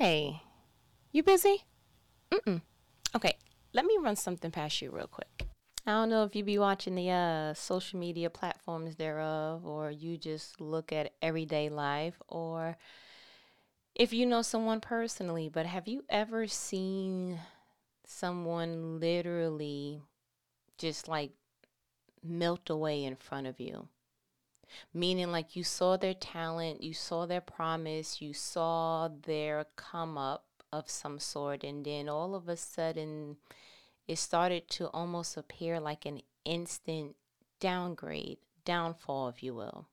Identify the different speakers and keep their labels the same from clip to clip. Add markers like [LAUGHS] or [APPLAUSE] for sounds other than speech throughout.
Speaker 1: Hey, you busy? Mm-mm. Okay, let me run something past you real quick. I don't know if you be watching the uh, social media platforms thereof, or you just look at everyday life, or if you know someone personally, but have you ever seen someone literally just like melt away in front of you? Meaning, like you saw their talent, you saw their promise, you saw their come up of some sort, and then all of a sudden it started to almost appear like an instant downgrade, downfall, if you will.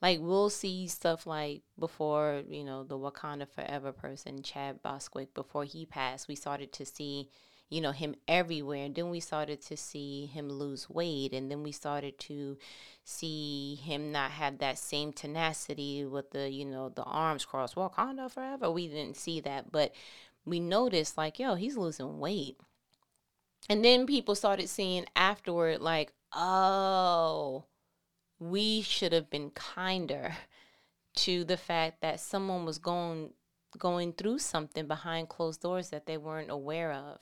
Speaker 1: Like we'll see stuff like before, you know, the Wakanda Forever person, Chad Boswick, before he passed, we started to see you know him everywhere. And then we started to see him lose weight and then we started to see him not have that same tenacity with the you know the arms crossed walk. Wakanda forever we didn't see that but we noticed like yo he's losing weight. And then people started seeing afterward like oh we should have been kinder [LAUGHS] to the fact that someone was going going through something behind closed doors that they weren't aware of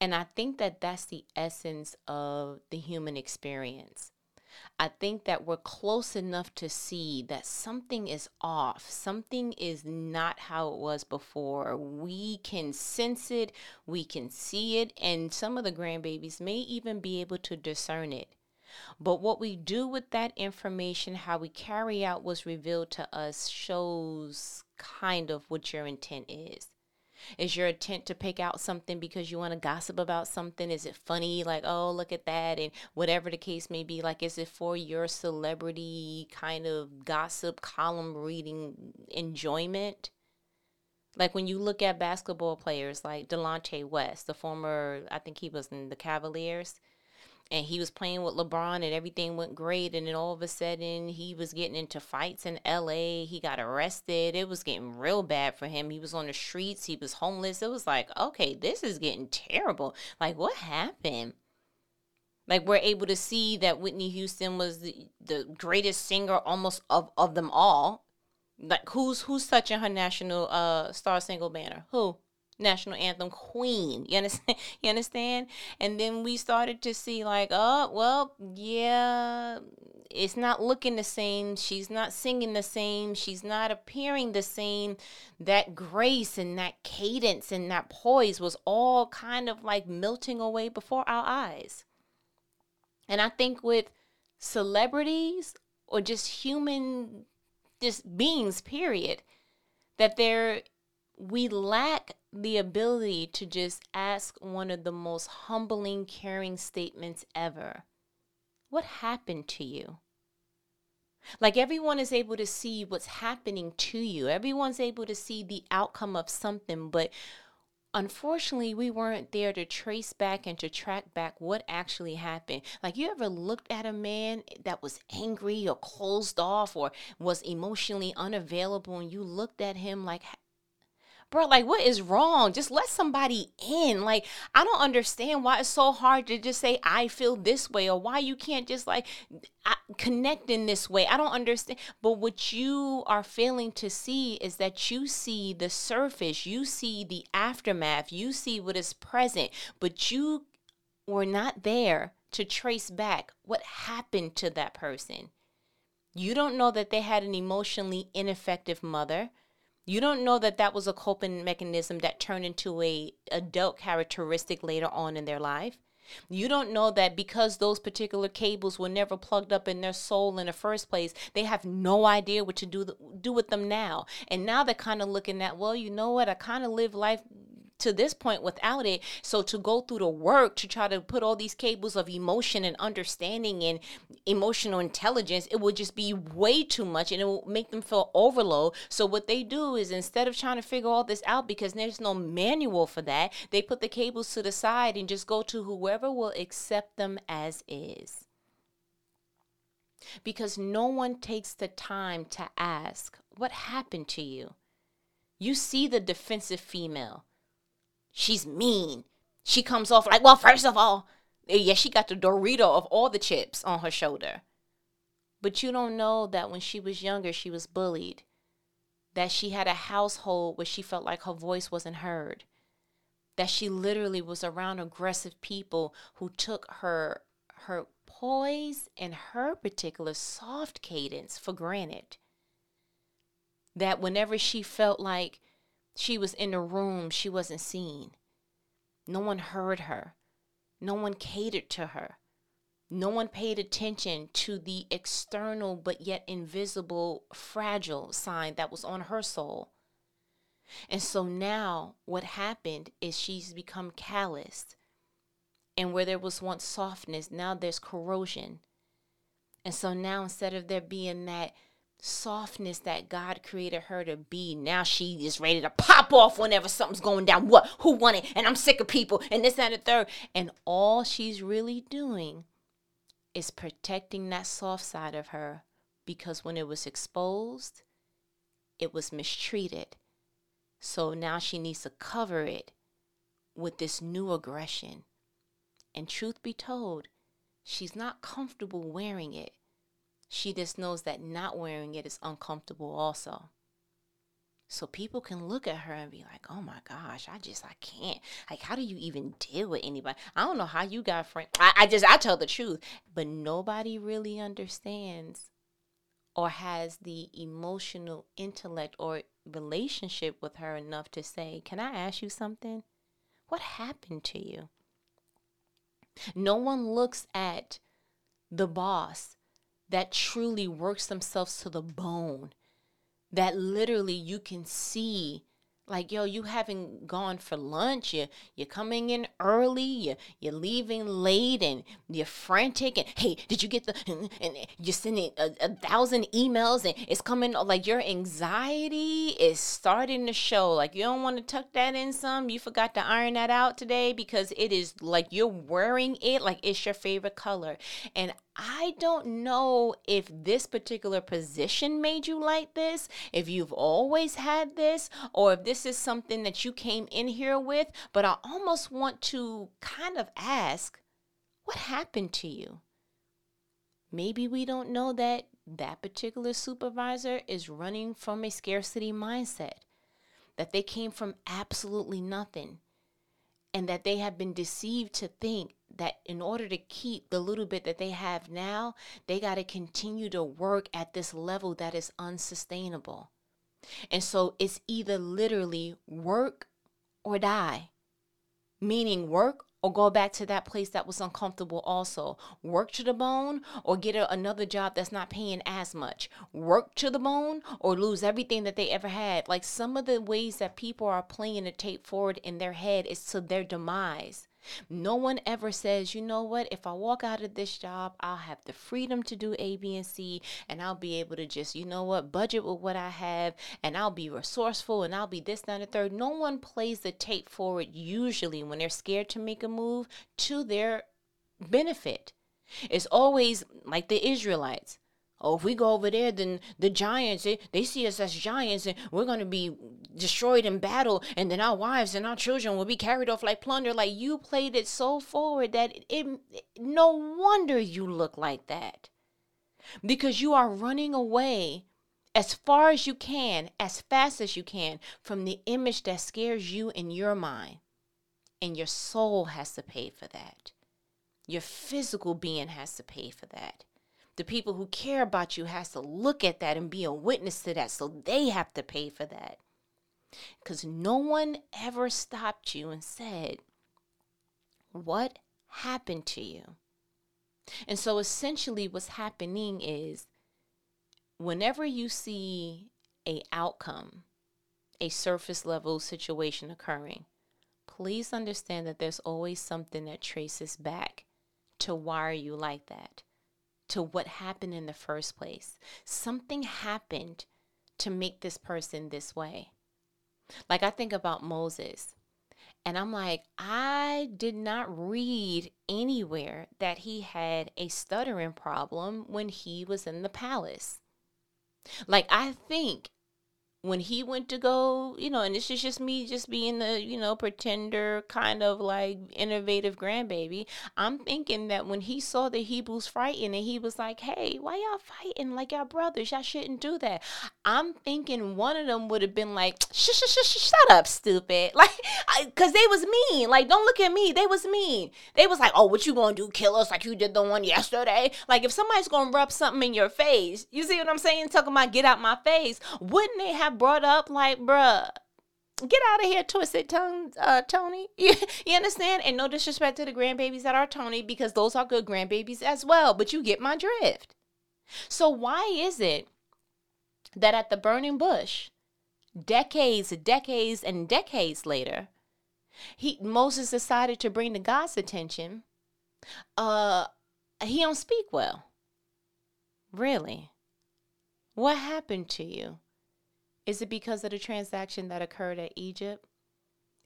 Speaker 1: and I think that that's the essence of the human experience. I think that we're close enough to see that something is off. Something is not how it was before. We can sense it, we can see it, and some of the grandbabies may even be able to discern it. But what we do with that information, how we carry out what's revealed to us, shows kind of what your intent is. Is your intent to pick out something because you want to gossip about something? Is it funny? Like, oh, look at that. And whatever the case may be, like, is it for your celebrity kind of gossip column reading enjoyment? Like when you look at basketball players like Delonte West, the former, I think he was in the Cavaliers and he was playing with LeBron and everything went great and then all of a sudden he was getting into fights in LA he got arrested it was getting real bad for him he was on the streets he was homeless it was like okay this is getting terrible like what happened? Like we're able to see that Whitney Houston was the, the greatest singer almost of, of them all. Like who's who's touching her national uh star single banner? Who national anthem queen. You understand? [LAUGHS] You understand? And then we started to see like oh well yeah it's not looking the same. She's not singing the same. She's not appearing the same. That grace and that cadence and that poise was all kind of like melting away before our eyes. And i think with celebrities or just human just beings period that there we lack the ability to just ask one of the most humbling, caring statements ever What happened to you? Like everyone is able to see what's happening to you, everyone's able to see the outcome of something, but unfortunately, we weren't there to trace back and to track back what actually happened. Like, you ever looked at a man that was angry or closed off or was emotionally unavailable, and you looked at him like, bro, like what is wrong? Just let somebody in. Like, I don't understand why it's so hard to just say, I feel this way, or why you can't just like connect in this way. I don't understand. But what you are failing to see is that you see the surface, you see the aftermath, you see what is present, but you were not there to trace back what happened to that person. You don't know that they had an emotionally ineffective mother. You don't know that that was a coping mechanism that turned into a adult characteristic later on in their life. You don't know that because those particular cables were never plugged up in their soul in the first place, they have no idea what to do do with them now. And now they're kind of looking at, well, you know what? I kind of live life to this point without it. So to go through the work to try to put all these cables of emotion and understanding and emotional intelligence, it would just be way too much and it will make them feel overload. So what they do is instead of trying to figure all this out because there's no manual for that, they put the cables to the side and just go to whoever will accept them as is. Because no one takes the time to ask, What happened to you? You see the defensive female she's mean. She comes off like, well, first of all, eh, yeah, she got the Dorito of all the chips on her shoulder. But you don't know that when she was younger, she was bullied. that she had a household where she felt like her voice wasn't heard, that she literally was around aggressive people who took her her poise and her particular soft cadence for granted. That whenever she felt like she was in a room, she wasn't seen. No one heard her. No one catered to her. No one paid attention to the external but yet invisible, fragile sign that was on her soul. And so now what happened is she's become calloused. And where there was once softness, now there's corrosion. And so now instead of there being that softness that God created her to be. Now she is ready to pop off whenever something's going down. What? Who won it? And I'm sick of people and this and the third. And all she's really doing is protecting that soft side of her because when it was exposed, it was mistreated. So now she needs to cover it with this new aggression. And truth be told, she's not comfortable wearing it. She just knows that not wearing it is uncomfortable also. So people can look at her and be like, "Oh my gosh, I just I can't. Like, how do you even deal with anybody? I don't know how you got friends. I, I just I tell the truth, but nobody really understands or has the emotional intellect or relationship with her enough to say, "Can I ask you something? What happened to you?" No one looks at the boss that truly works themselves to the bone that literally you can see like yo you haven't gone for lunch you you're coming in early you you're leaving late and you're frantic and hey did you get the and you're sending a, a thousand emails and it's coming like your anxiety is starting to show. Like you don't want to tuck that in some. You forgot to iron that out today because it is like you're wearing it like it's your favorite color. And I don't know if this particular position made you like this, if you've always had this, or if this is something that you came in here with, but I almost want to kind of ask what happened to you? Maybe we don't know that that particular supervisor is running from a scarcity mindset, that they came from absolutely nothing, and that they have been deceived to think that in order to keep the little bit that they have now, they got to continue to work at this level that is unsustainable. And so it's either literally work or die, meaning work or go back to that place that was uncomfortable also. Work to the bone or get a, another job that's not paying as much. Work to the bone or lose everything that they ever had. Like some of the ways that people are playing the tape forward in their head is to their demise. No one ever says, you know what, if I walk out of this job, I'll have the freedom to do A, B, and C, and I'll be able to just, you know what, budget with what I have, and I'll be resourceful, and I'll be this, that, and the third. No one plays the tape forward usually when they're scared to make a move to their benefit. It's always like the Israelites. Oh, if we go over there, then the giants, they, they see us as giants and we're going to be destroyed in battle. And then our wives and our children will be carried off like plunder. Like you played it so forward that it, it no wonder you look like that. Because you are running away as far as you can, as fast as you can, from the image that scares you in your mind. And your soul has to pay for that. Your physical being has to pay for that the people who care about you has to look at that and be a witness to that so they have to pay for that. Because no one ever stopped you and said what happened to you? And so essentially what's happening is whenever you see a outcome a surface level situation occurring please understand that there's always something that traces back to why are you like that to what happened in the first place. Something happened to make this person this way. Like I think about Moses. And I'm like, I did not read anywhere that he had a stuttering problem when he was in the palace. Like, I think when he went to go, you know, and this is just me just being the, you know, pretender kind of like innovative grandbaby. I'm thinking that when he saw the Hebrews fighting and he was like, hey, why y'all fighting like y'all brothers? Y'all shouldn't do that. I'm thinking one of them would have been like, shh, shh, shh, shh, shut up, stupid. [LAUGHS] Like, because they was mean. Like, don't look at me. They was mean. They was like, oh, what you gonna do? Kill us like you did the one yesterday? Like, if somebody's gonna rub something in your face, you see what I'm saying? Talking about get out my face. Wouldn't they have brought up like, bruh, get out of here, twisted tongue, uh, Tony. [LAUGHS] You, you understand? And no disrespect to the grandbabies that are Tony, because those are good grandbabies as well. But you get my drift. So why is it that at the burning bush, decades, decades, and decades later, he Moses decided to bring to God's attention, uh, he don't speak well. Really? What happened to you? Is it because of the transaction that occurred at Egypt?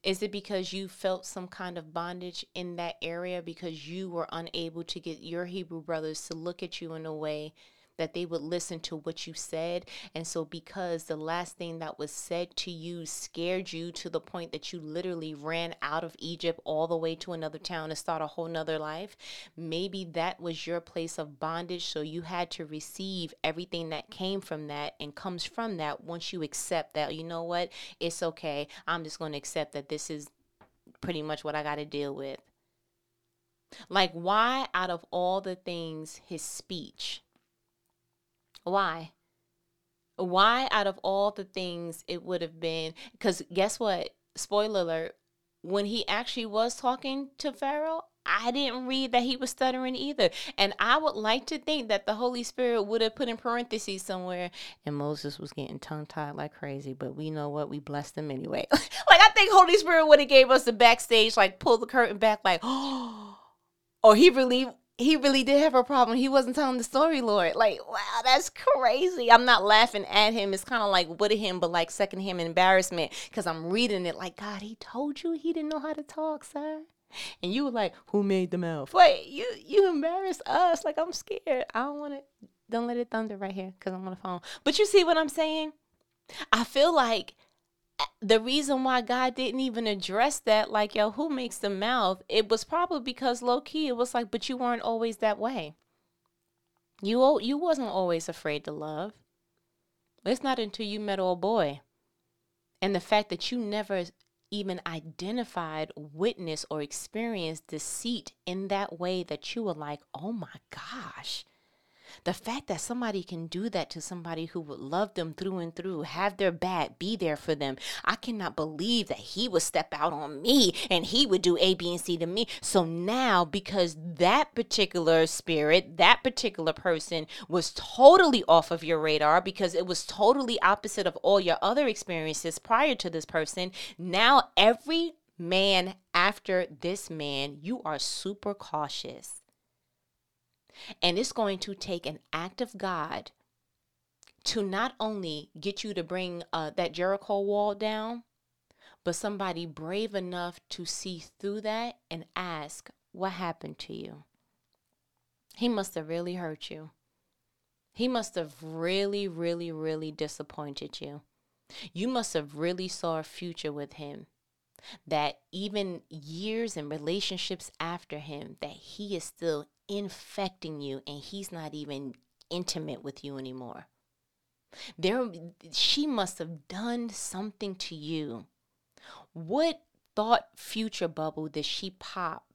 Speaker 1: Is it because you felt some kind of bondage in that area because you were unable to get your Hebrew brothers to look at you in a way that they would listen to what you said. And so, because the last thing that was said to you scared you to the point that you literally ran out of Egypt all the way to another town to start a whole nother life, maybe that was your place of bondage. So, you had to receive everything that came from that and comes from that once you accept that, you know what, it's okay. I'm just going to accept that this is pretty much what I got to deal with. Like, why, out of all the things, his speech? Why? Why, out of all the things, it would have been? Because guess what? Spoiler alert. When he actually was talking to Pharaoh, I didn't read that he was stuttering either. And I would like to think that the Holy Spirit would have put in parentheses somewhere, and Moses was getting tongue tied like crazy. But we know what? We blessed him anyway. [LAUGHS] like, I think Holy Spirit would have gave us the backstage, like, pull the curtain back, like, [GASPS] oh, or he really he really did have a problem. He wasn't telling the story, Lord. Like, wow, that's crazy. I'm not laughing at him. It's kind of like what him, but like second secondhand embarrassment because I'm reading it like, God, he told you he didn't know how to talk, sir. And you were like, who made the mouth? Wait, you you embarrassed us. Like, I'm scared. I don't want to. Don't let it thunder right here because I'm on the phone. But you see what I'm saying? I feel like the reason why God didn't even address that, like, yo, who makes the mouth? It was probably because low key, it was like, but you weren't always that way. You you wasn't always afraid to love. It's not until you met old boy, and the fact that you never even identified, witnessed, or experienced deceit in that way that you were like, oh my gosh, the fact that somebody can do that to somebody who would love them through and through, have their back, be there for them. I cannot believe that he would step out on me and he would do A, B, and C to me. So now, because that particular spirit, that particular person was totally off of your radar because it was totally opposite of all your other experiences prior to this person, now every man after this man, you are super cautious. And it's going to take an act of God to not only get you to bring uh, that Jericho wall down, but somebody brave enough to see through that and ask, What happened to you? He must have really hurt you. He must have really, really, really disappointed you. You must have really saw a future with him. That even years and relationships after him, that he is still infecting you and he's not even intimate with you anymore. There she must have done something to you. What thought future bubble did she pop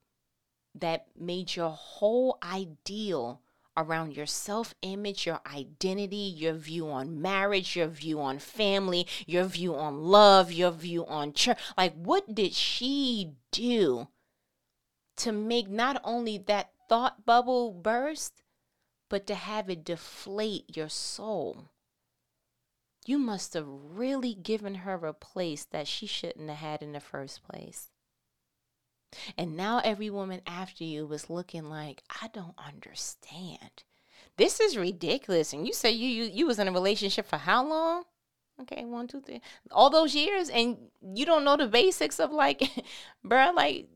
Speaker 1: that made your whole ideal around your self image, your identity, your view on marriage, your view on family, your view on love, your view on church. Like, what did she do to make not only that thought bubble burst, but to have it deflate your soul. You must have really given her a place that she shouldn't have had in the first place. And now every woman after you was looking like, I don't understand. This is ridiculous. And you say you you, you was in a relationship for how long? Okay, one, two, three. All those years, and you don't know the basics of like, [LAUGHS] bruh, like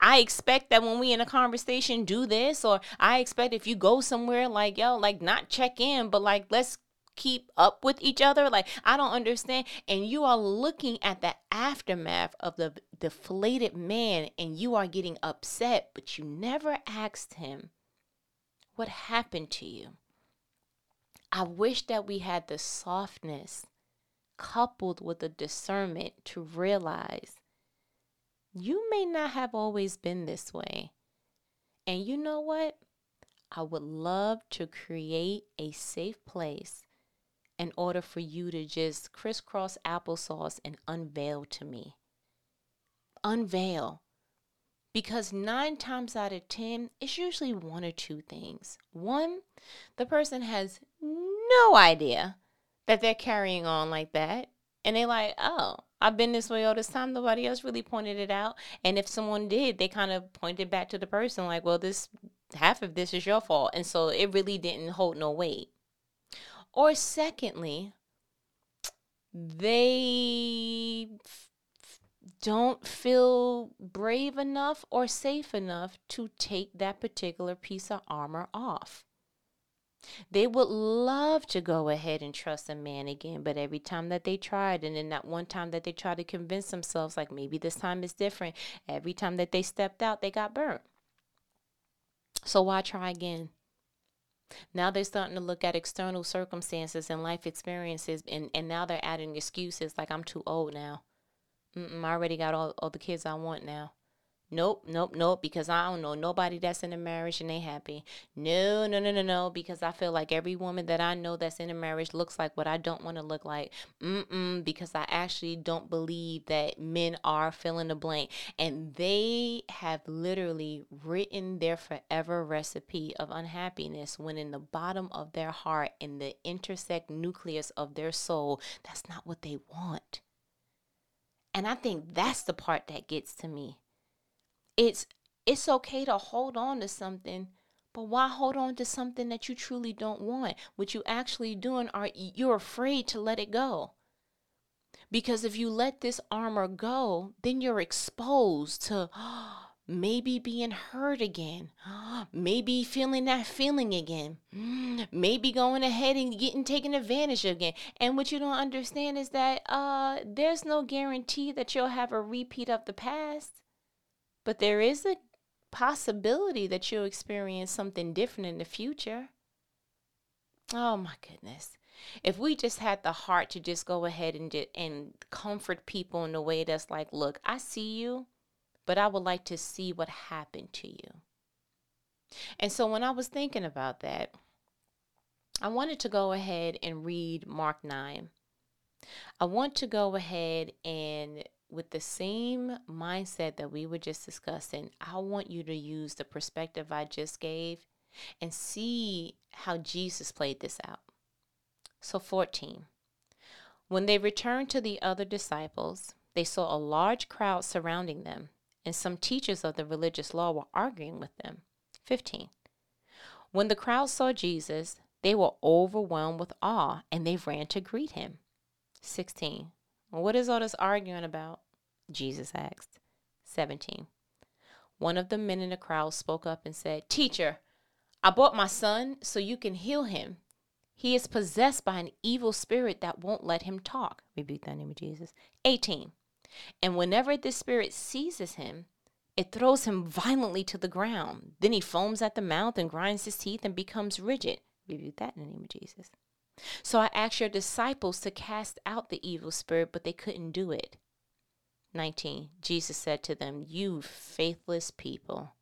Speaker 1: I expect that when we in a conversation do this, or I expect if you go somewhere like yo, like not check in, but like let's keep up with each other. Like I don't understand. And you are looking at the aftermath of the deflated man and you are getting upset, but you never asked him what happened to you. I wish that we had the softness coupled with the discernment to realize you may not have always been this way. And you know what? I would love to create a safe place in order for you to just crisscross applesauce and unveil to me. Unveil. Because nine times out of ten, it's usually one or two things. One, the person has no idea that they're carrying on like that. And they're like, oh, I've been this way all this time. Nobody else really pointed it out. And if someone did, they kind of pointed back to the person like, well, this half of this is your fault. And so it really didn't hold no weight. Or secondly, they don't feel brave enough or safe enough to take that particular piece of armor off. They would love to go ahead and trust a man again, but every time that they tried, and then that one time that they tried to convince themselves, like maybe this time is different, every time that they stepped out, they got burnt. So why try again? Now they're starting to look at external circumstances and life experiences, and, and now they're adding excuses like I'm too old now. Mm-mm, I already got all, all the kids I want now. Nope, nope, nope, because I don't know nobody that's in a marriage and they happy. No, no, no, no, no, because I feel like every woman that I know that's in a marriage looks like what I don't want to look like. Mm-mm, because I actually don't believe that men are filling the blank. And they have literally written their forever recipe of unhappiness when in the bottom of their heart, in the intersect nucleus of their soul, that's not what they want. And I think that's the part that gets to me it's it's okay to hold on to something but why hold on to something that you truly don't want? What you actually doing are you're afraid to let it go. Because if you let this armor go then you're exposed to [GASPS] maybe being hurt again [GASPS] maybe feeling that feeling again [GASPS] maybe going ahead and getting taken advantage of again. And what you don't understand is that uh there's no guarantee that you'll have a repeat of the past but there is a possibility that you'll experience something different in the future. Oh my goodness. If we just had the heart to just go ahead and and comfort people in a way that's like, look, I see you, but I would like to see what happened to you. And so when I was thinking about that, I wanted to go ahead and read Mark 9. I want to go ahead and with the same mindset that we were just discussing, I want you to use the perspective I just gave and see how Jesus played this out. So, 14. When they returned to the other disciples, they saw a large crowd surrounding them, and some teachers of the religious law were arguing with them. 15. When the crowd saw Jesus, they were overwhelmed with awe and they ran to greet him. 16. What is all this arguing about? Jesus asked. 17. One of the men in the crowd spoke up and said, Teacher, I brought my son so you can heal him. He is possessed by an evil spirit that won't let him talk. Rebuke that name of Jesus. 18. And whenever this spirit seizes him, it throws him violently to the ground. Then he foams at the mouth and grinds his teeth and becomes rigid. Rebuke that in the name of Jesus. So I asked your disciples to cast out the evil spirit, but they couldn't do it. 19 Jesus said to them, You faithless people,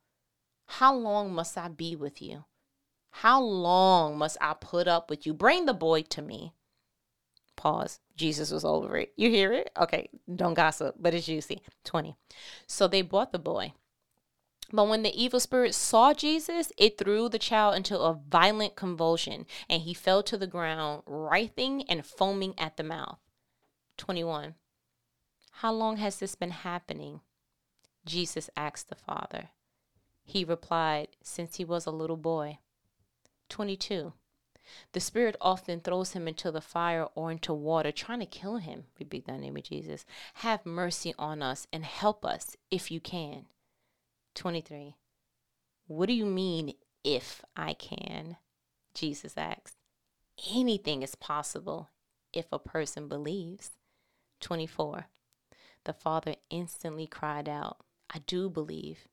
Speaker 1: how long must I be with you? How long must I put up with you? Bring the boy to me. Pause. Jesus was over it. You hear it? Okay, don't gossip, but it's juicy. 20. So they brought the boy. But when the evil spirit saw Jesus, it threw the child into a violent convulsion, and he fell to the ground, writhing and foaming at the mouth. 21. How long has this been happening? Jesus asked the father. He replied, Since he was a little boy. 22. The Spirit often throws him into the fire or into water, trying to kill him. Repeat that name of Jesus. Have mercy on us and help us if you can. 23. What do you mean, if I can? Jesus asked. Anything is possible if a person believes. 24. The father instantly cried out, I do believe,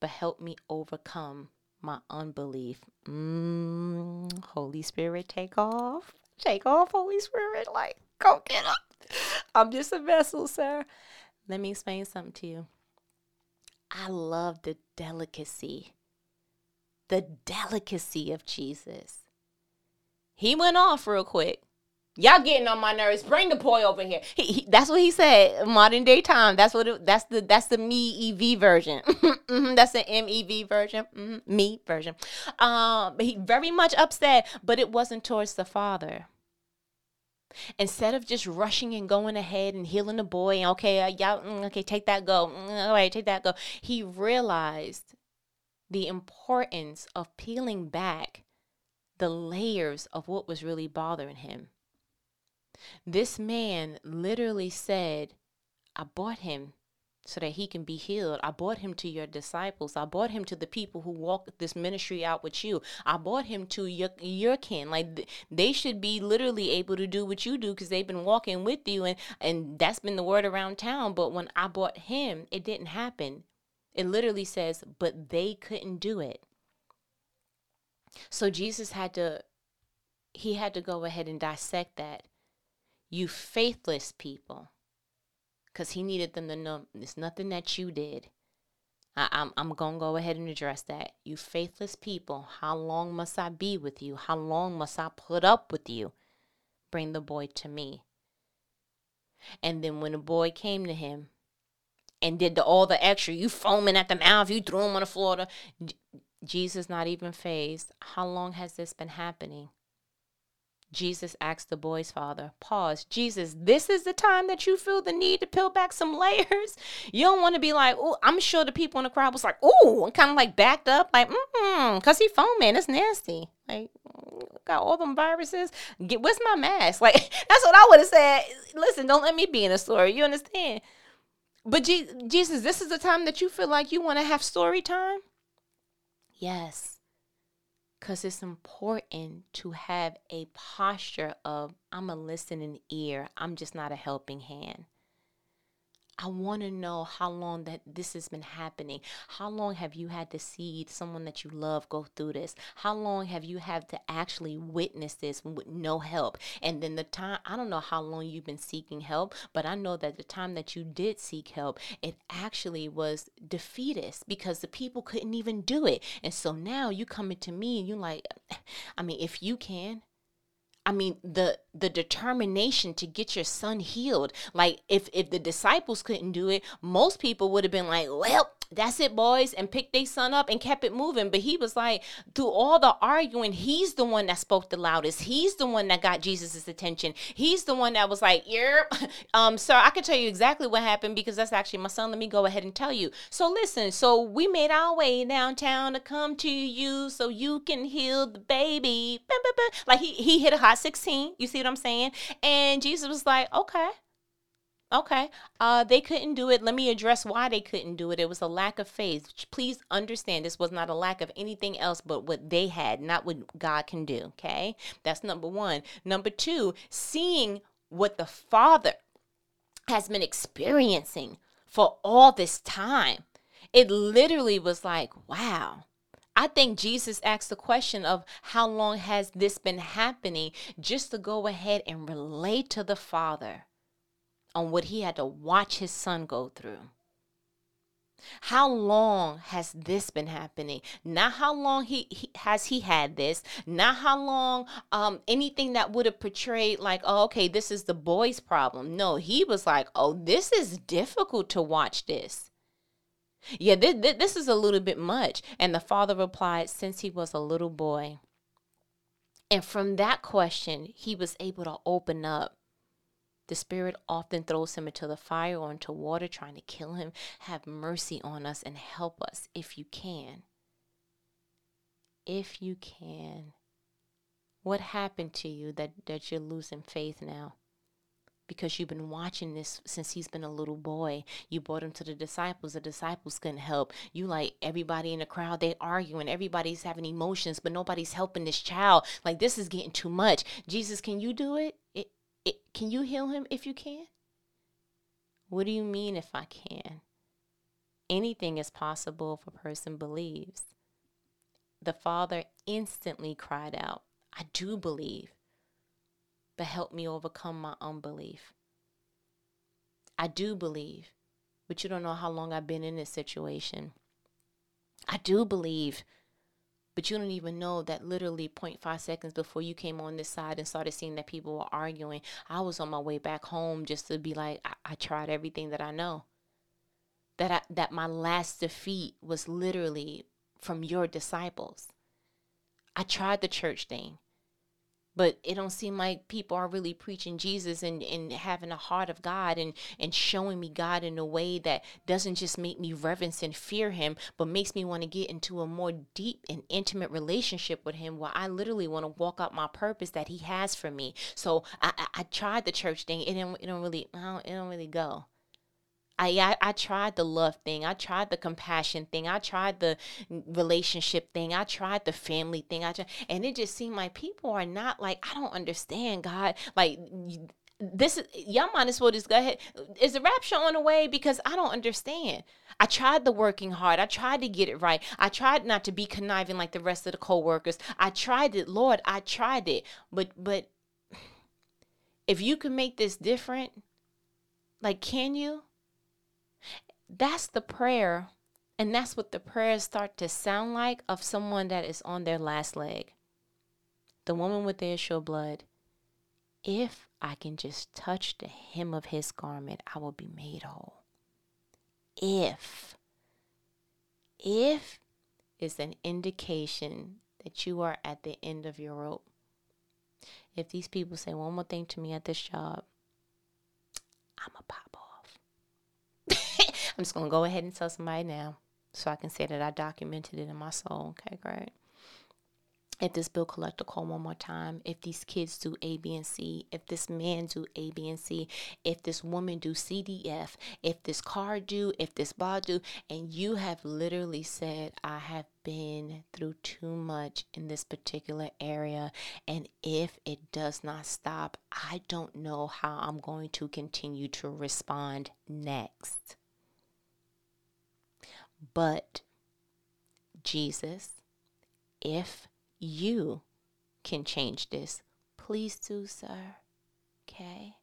Speaker 1: but help me overcome my unbelief. Mm, Holy Spirit, take off. Take off, Holy Spirit. Like, go get up. I'm just a vessel, sir. Let me explain something to you. I love the delicacy, the delicacy of Jesus. He went off real quick. Y'all getting on my nerves. Bring the boy over here. He, he, that's what he said. Modern day time. That's what. It, that's the. That's the me ev version. [LAUGHS] mm-hmm, that's the mev version. Mm-hmm, me version. Um, he very much upset, but it wasn't towards the father. Instead of just rushing and going ahead and healing the boy, okay, uh, y'all, mm, okay, take that go. Mm, all right, take that go. He realized the importance of peeling back the layers of what was really bothering him. This man literally said, I bought him so that he can be healed. I brought him to your disciples. I brought him to the people who walk this ministry out with you. I brought him to your your kin. Like they should be literally able to do what you do because they've been walking with you and and that's been the word around town. But when I brought him, it didn't happen. It literally says, but they couldn't do it. So Jesus had to he had to go ahead and dissect that you faithless people. Because he needed them to know it's nothing that you did. I, I'm, I'm going to go ahead and address that. You faithless people, how long must I be with you? How long must I put up with you? Bring the boy to me. And then when the boy came to him and did the, all the extra, you foaming at the mouth, you threw him on the floor. Jesus not even fazed. How long has this been happening? Jesus asked the boy's father, Pause. Jesus, this is the time that you feel the need to peel back some layers. You don't want to be like, oh, I'm sure the people in the crowd was like, oh, and kind of like backed up, like, mm because he foaming. It's nasty. Like, got all them viruses. Get, where's my mask? [LAUGHS] Like, that's what I would have said. Listen, don't let me be in a story. You understand? But Je- Jesus, this is the time that you feel like you want to have story time? Yes because it's important to have a posture of I'm a listening ear, I'm just not a helping hand. I want to know how long that this has been happening. How long have you had to see someone that you love go through this? How long have you had to actually witness this with no help? And then the time, I don't know how long you've been seeking help, but I know that the time that you did seek help, it actually was defeatist because the people couldn't even do it. And so now you coming to me and you're like, I mean, if you can, I mean the the determination to get your son healed. Like if if the disciples couldn't do it, most people would have been like, "Well, that's it, boys, and picked their son up and kept it moving. But he was like, through all the arguing, he's the one that spoke the loudest. He's the one that got Jesus's attention. He's the one that was like, "Yep, [LAUGHS] um, sir, I can tell you exactly what happened because that's actually my son. Let me go ahead and tell you. So listen, so we made our way downtown to come to you so you can heal the baby. Like he he hit a hot 16. You see what I'm saying? And Jesus was like, okay. Okay. Uh, they couldn't do it. Let me address why they couldn't do it. It was a lack of faith. Please understand this was not a lack of anything else but what they had, not what God can do. Okay. That's number one. Number two, seeing what the Father has been experiencing for all this time. It literally was like, wow. I think Jesus asked the question of how long has this been happening just to go ahead and relate to the Father on what he had to watch his son go through. How long has this been happening? Not how long he, he, has he had this. Not how long um anything that would have portrayed like, oh, okay, this is the boy's problem. No, he was like, oh, this is difficult to watch this. Yeah, th- th- this is a little bit much. And the father replied, since he was a little boy. And from that question, he was able to open up the Spirit often throws him into the fire or into water, trying to kill him. Have mercy on us and help us if you can. If you can. What happened to you that, that you're losing faith now? Because you've been watching this since he's been a little boy. You brought him to the disciples. The disciples couldn't help. You like everybody in the crowd, they arguing. Everybody's having emotions, but nobody's helping this child. Like this is getting too much. Jesus, can you do it? It can you heal him if you can? What do you mean if I can? Anything is possible if a person believes. the father instantly cried out, I do believe, but help me overcome my unbelief. I do believe, but you don't know how long I've been in this situation. I do believe, but you don't even know that literally 0.5 seconds before you came on this side and started seeing that people were arguing, I was on my way back home just to be like, I, I tried everything that I know. That I, that my last defeat was literally from your disciples. I tried the church thing but it don't seem like people are really preaching Jesus and, and having a heart of God and, and showing me God in a way that doesn't just make me reverence and fear him, but makes me want to get into a more deep and intimate relationship with him where I literally want to walk out my purpose that he has for me. So I, I, I tried the church thing. It don't, it don't really, I don't, it don't really go. I, I, I tried the love thing. I tried the compassion thing. I tried the relationship thing. I tried the family thing. I tried, and it just seemed like people are not like I don't understand God. Like this is y'all might as well just go ahead. Is the rapture on the way? Because I don't understand. I tried the working hard. I tried to get it right. I tried not to be conniving like the rest of the co-workers. I tried it, Lord. I tried it. But but if you can make this different, like can you? That's the prayer. And that's what the prayers start to sound like of someone that is on their last leg. The woman with the issue of blood. If I can just touch the hem of his garment, I will be made whole. If. If is an indication that you are at the end of your rope. If these people say one more thing to me at this job, I'm a pop. I'm just going to go ahead and tell somebody now so I can say that I documented it in my soul. Okay, great. If this bill collector call one more time, if these kids do A, B, and C, if this man do A, B, and C, if this woman do C, D, F, if this car do, if this bar do, and you have literally said, I have been through too much in this particular area, and if it does not stop, I don't know how I'm going to continue to respond next. But Jesus, if you can change this, please do, sir. Okay?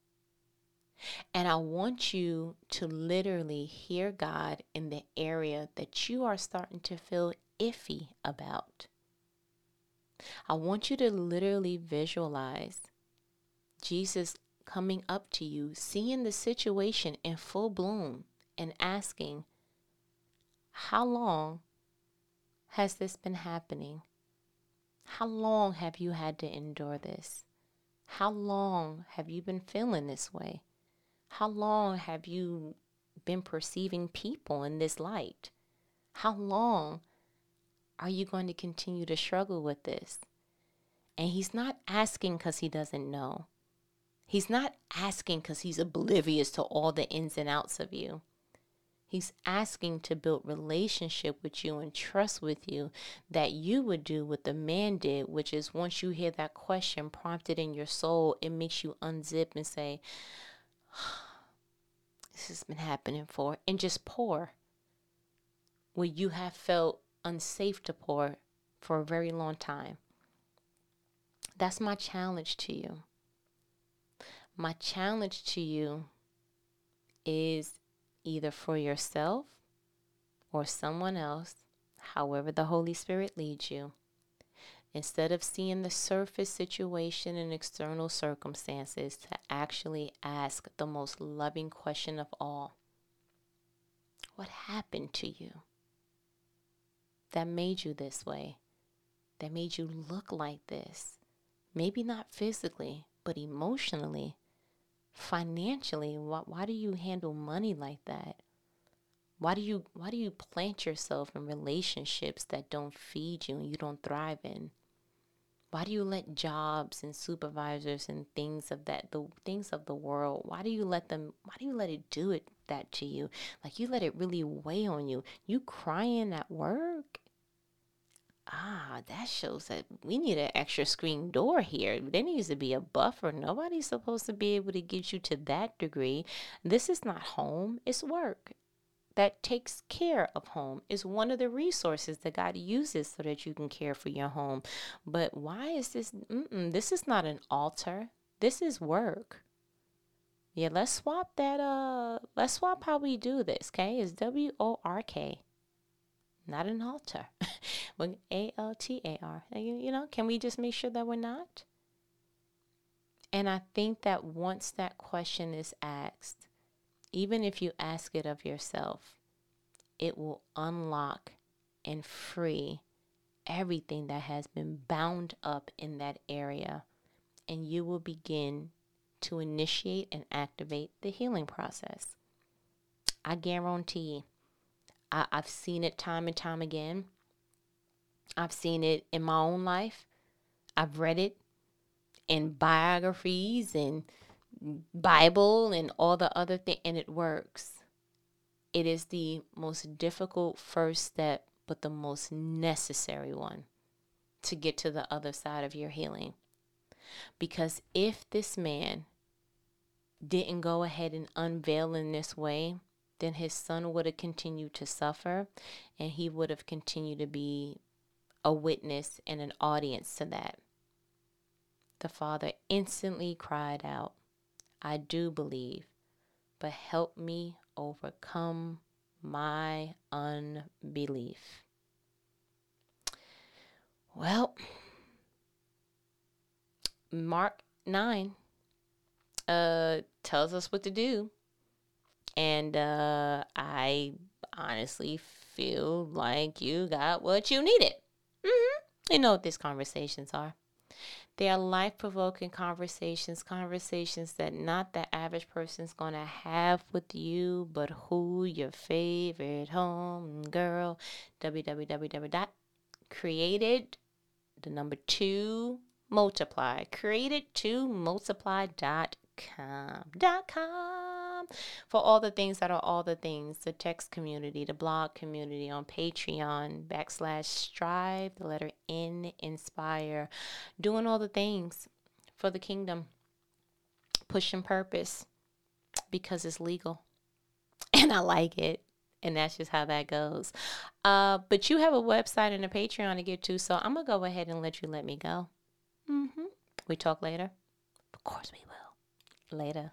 Speaker 1: And I want you to literally hear God in the area that you are starting to feel iffy about. I want you to literally visualize Jesus coming up to you, seeing the situation in full bloom, and asking, how long has this been happening? How long have you had to endure this? How long have you been feeling this way? How long have you been perceiving people in this light? How long are you going to continue to struggle with this? And he's not asking because he doesn't know. He's not asking because he's oblivious to all the ins and outs of you. He's asking to build relationship with you and trust with you that you would do what the man did, which is once you hear that question prompted in your soul, it makes you unzip and say, [SIGHS] This has been happening for, and just pour where you have felt unsafe to pour for a very long time. That's my challenge to you. My challenge to you is either for yourself or someone else, however the Holy Spirit leads you. Instead of seeing the surface situation and external circumstances, to actually ask the most loving question of all What happened to you that made you this way? That made you look like this? Maybe not physically, but emotionally financially why, why do you handle money like that? Why do you why do you plant yourself in relationships that don't feed you and you don't thrive in? Why do you let jobs and supervisors and things of that the things of the world why do you let them why do you let it do it that to you? Like you let it really weigh on you. You crying at work ah, that shows that we need an extra screen door here. There needs to be a buffer. Nobody's supposed to be able to get you to that degree. This is not home, it's work. that takes care of home is one of the resources that God uses so that you can care for your home. But why is this? this is not an altar. This is work. Yeah, let's swap that. Uh, let's swap how we do this. Okay, it's W O R K, not an altar. [LAUGHS] but A L T A R. You know, can we just make sure that we're not? And I think that once that question is asked, even if you ask it of yourself, it will unlock and free everything that has been bound up in that area. And you will begin to initiate and activate the healing process. I guarantee I, I've seen it time and time again. I've seen it in my own life. I've read it in biographies and Bible and all the other things, and it works. It is the most difficult first step, but the most necessary one to get to the other side of your healing. Because if this man didn't go ahead and unveil in this way, then his son would have continued to suffer and he would have continued to be a witness and an audience to that. The father instantly cried out, I do believe, but help me overcome my unbelief. Well, Mark 9 uh, tells us what to do. And uh, I honestly feel like you got what you needed. Mm-hmm. You know what these conversations are. They are life provoking conversations, conversations that not the average person's going to have with you, but who your favorite home girl, www.created, the number two, multiply, created to multiply.com. Dot com for all the things that are all the things the text community, the blog community on Patreon, backslash strive, the letter N, inspire, doing all the things for the kingdom, pushing purpose because it's legal. [LAUGHS] And I like it. And that's just how that goes. Uh, but you have a website and a Patreon to get to, so I'm going to go ahead and let you let me go. Mm-hmm. We talk later? Of course we will. Later.